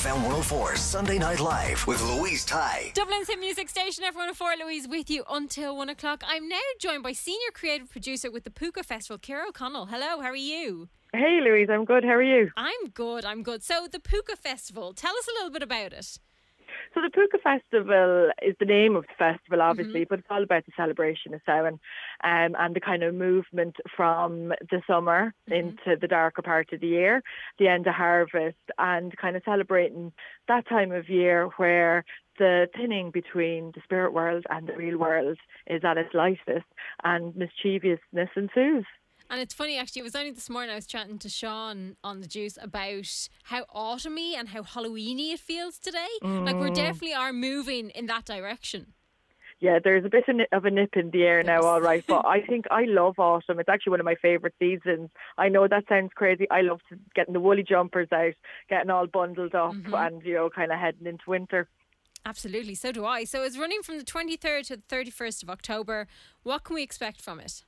FM 104 Sunday Night Live with Louise Ty. Dublin's hit music station, everyone four Louise with you until one o'clock. I'm now joined by senior creative producer with the Púca Festival, Kira O'Connell. Hello, how are you? Hey Louise, I'm good. How are you? I'm good, I'm good. So the Púca Festival, tell us a little bit about it. So the Púca Festival is the name of the festival, obviously, but it's all about the celebration of Samhain um, and the kind of movement from the summer into the darker part of the year, the end of harvest, and kind of celebrating that time of year where the thinning between the spirit world and the real world is at its lightest and mischievousness ensues. And it's funny, actually, it was only this morning I was chatting to Sean on the juice about how autumny and how Halloweeny it feels today. Like we mm. definitely are moving in that direction. Yeah, there's a bit of a nip in the air now, all right. But I think I love autumn. It's actually one of my favourite seasons. I know that sounds crazy. I love getting the woolly jumpers out, getting all bundled up, mm-hmm. and you know, kind of heading into winter. Absolutely, so do I. So it's running from the 23rd to the 31st of October. What can we expect from it?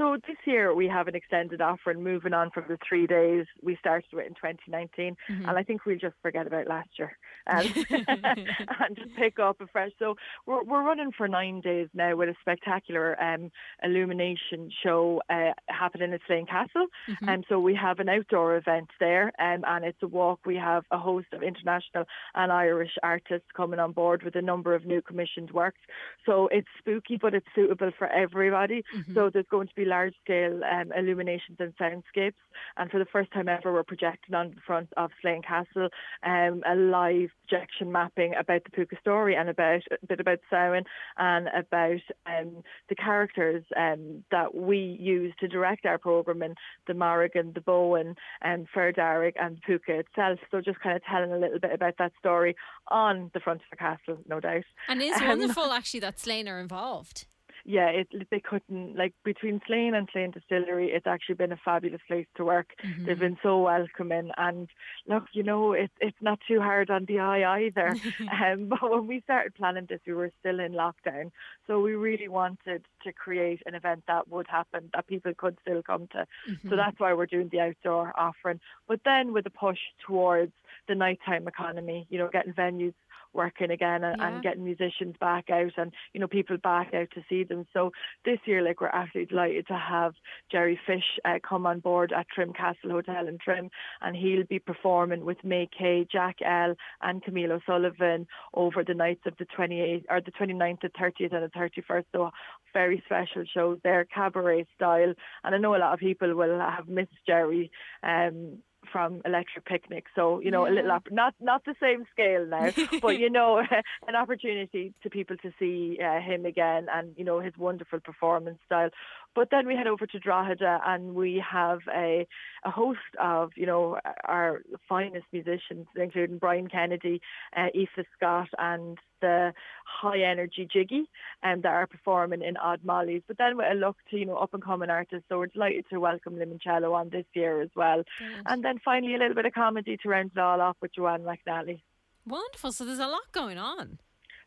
So this year we have an extended offer and moving on from the three days we started with in 2019 and I think we'll just forget about last year um, and just pick up afresh. So we're, we're running for nine days now with a spectacular um, illumination show uh, happening at Slane Castle. And so we have an outdoor event there um, and it's a walk. We have a host of international and Irish artists coming on board with a number of new commissioned works. So it's spooky but it's suitable for everybody. So there's going to be large scale um, illuminations and soundscapes. And for the first time ever, we're projecting on the front of Slane Castle um, a live projection mapping about the Púca story and about a bit about Samhain and about um, the characters um, that we use to direct our programming, the Morrigan, the Bowen, and Fear Dearg and Púca itself. So just kind of telling a little bit about that story on the front of the castle, no doubt. And it's Um, wonderful, actually, that Slane are involved. Yeah, it, they couldn't like between Slane and Slane Distillery. It's actually been a fabulous place to work. They've been so welcoming, and look, you know, it's it's not too hard on the eye either. um, but when we started planning this, we were still in lockdown, so we really wanted to create an event that would happen that people could still come to. So that's why we're doing the outdoor offering. But then with a push towards the nighttime economy, you know, getting venues working again and, Yeah. and getting musicians back out and you know people back out to see them. So this year like we're absolutely delighted to have Jerry Fish uh, come on board at Trim Castle Hotel in Trim and he'll be performing with May Kay, Jack L and Camille O'Sullivan over the nights of the 28th or the 29th, the 30th and the 31st so very special shows there cabaret style. And I know a lot of people will have missed Jerry um from Electric Picnic. So, you know, a little, op- not not the same scale now, but, you know, an opportunity to people to see uh, him again and, you know, his wonderful performance style. But then we head over to Drogheda and we have a, a host of, you know, our finest musicians, including Brian Kennedy, uh, Aoife Scott and the high energy Jiggy and that are performing in Odd Molly's. But then with a look to, you know, up and coming artists. So we're delighted to welcome Limoncello on this year as well. And then finally a little bit of comedy to round it all off with Joanne McNally. Wonderful. So there's a lot going on.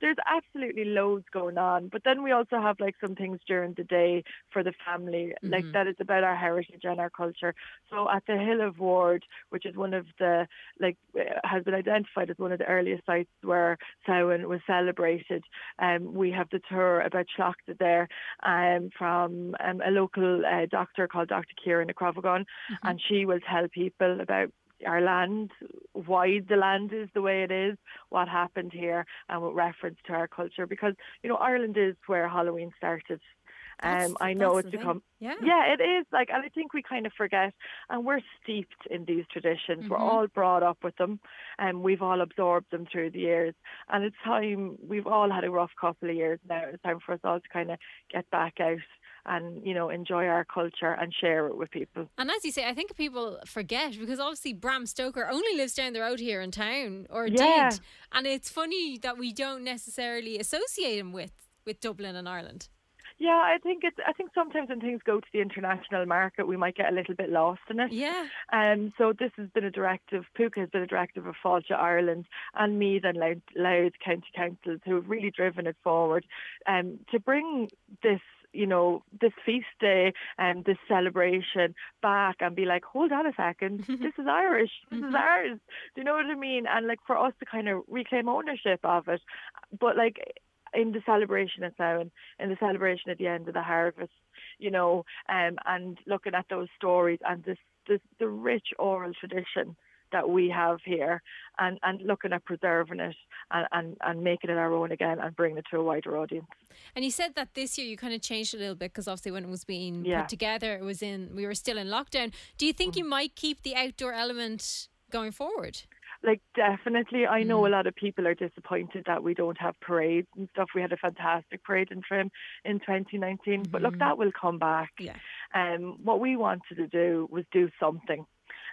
There's absolutely loads going on. But then we also have like some things during the day for the family, mm-hmm. like that is about our heritage and our culture. So at the Hill of Ward, which is one of the like has been identified as one of the earliest sites where Samhain was celebrated. Um, we have the tour about Tlachtga there um, from um, a local uh, doctor called Dr. Kieran Acrovagon, mm-hmm. and she will tell people about our land, why the land is the way it is, what happened here, and with reference to our culture. Because you know Ireland is where Halloween started. Um, I know it's become yeah. yeah, it is like, and I think we kind of forget, and we're steeped in these traditions. Mm-hmm. We're all brought up with them, and we've all absorbed them through the years. And it's time we've all had a rough couple of years now. It's time for us all to kind of get back out and you know enjoy our culture and share it with people. And as you say, I think people forget because obviously Bram Stoker only lives down the road here in town, or yeah. did, and it's funny that we don't necessarily associate him with with Dublin and Ireland. Yeah, I think it's. I think sometimes when things go to the international market, we might get a little bit lost in it. Yeah. Um. So this has been a directive. Púca has been a directive of Fáilte Ireland and Meath and Louth, Louth County Councils who have really driven it forward, um, to bring this you know, this feast day and this celebration back and be like, hold on a second, this is Irish, this is mm-hmm. ours. Do you know what I mean? And like for us to kind of reclaim ownership of it. But like in the celebration at Samhain, in the celebration at the end of the harvest, you know, um, and looking at those stories and this, this the rich oral tradition that we have here and, and looking at preserving it and, and, and making it our own again and bringing it to a wider audience. And you said that this year you kind of changed a little bit because obviously when it was being yeah. put together, it was in we were still in lockdown. Do you think mm. you might keep the outdoor element going forward? Like definitely, I know mm. a lot of people are disappointed that we don't have parades and stuff. We had a fantastic parade in Trim in 2019, mm-hmm. but look, mm-hmm. that will come back. Yeah. Um, what we wanted to do was do something,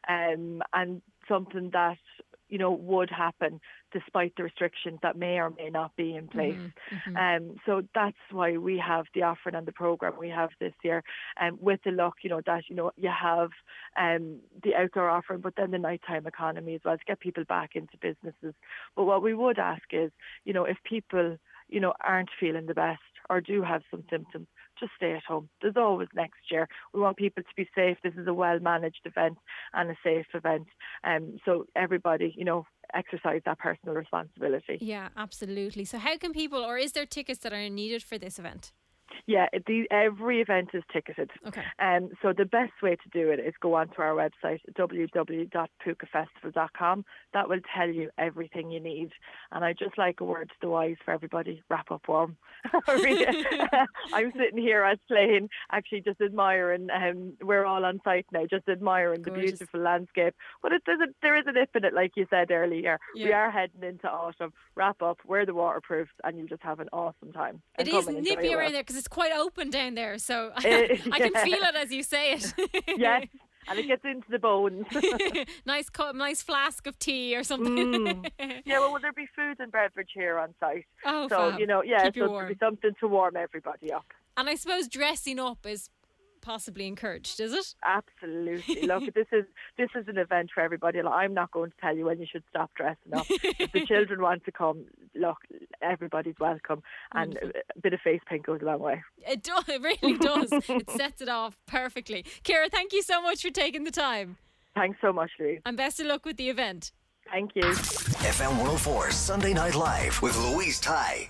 um, and something that you know would happen despite the restrictions that may or may not be in place. Mm-hmm, mm-hmm. Um, so that's why we have the offering and the program we have this year, um, with the luck, you know that you know you have um, the outdoor offering, but then the nighttime economy as well to get people back into businesses. But what we would ask is, you know, if people you know aren't feeling the best or do have some symptoms, just stay at home. There's always next year. We want people to be safe. This is a well managed event and a safe event. Um, so everybody, you know, exercise that personal responsibility. Yeah, absolutely. So how can people, or is there tickets that are needed for this event? Yeah, the, every event is ticketed. Okay. Um, so the best way to do it is go onto our website, www.pukafestival.com. That will tell you everything you need. And I just like a word to the wise for everybody, wrap up warm. I'm sitting here as playing, actually just admiring, um, we're all on site now, just admiring Gorgeous. the beautiful landscape. But it, there is a nip in it, like you said earlier. Yeah. We are heading into autumn. Wrap up, wear the waterproofs, and you'll just have an awesome time. It is nippy around there because it's quite open down there, so I, I can feel it as you say it. yes, and it gets into the bones. nice, cup, nice flask of tea or something. Mm. Yeah, well, will there be food and beverage here on site? Oh, so fab. you know, yeah, Keep so there'll be something to warm everybody up. And I suppose dressing up is possibly encouraged, is it? Absolutely. Look, this is this is an event for everybody. Like, I'm not going to tell you when you should stop dressing up. if the children want to come, look, everybody's welcome, and a bit of face paint goes a long way. It does. It really does. it sets it off perfectly. Kira, thank you so much for taking the time. Thanks so much, Louise. And best of luck with the event. Thank you. FM 104 Sunday Night Live with Louise Ty.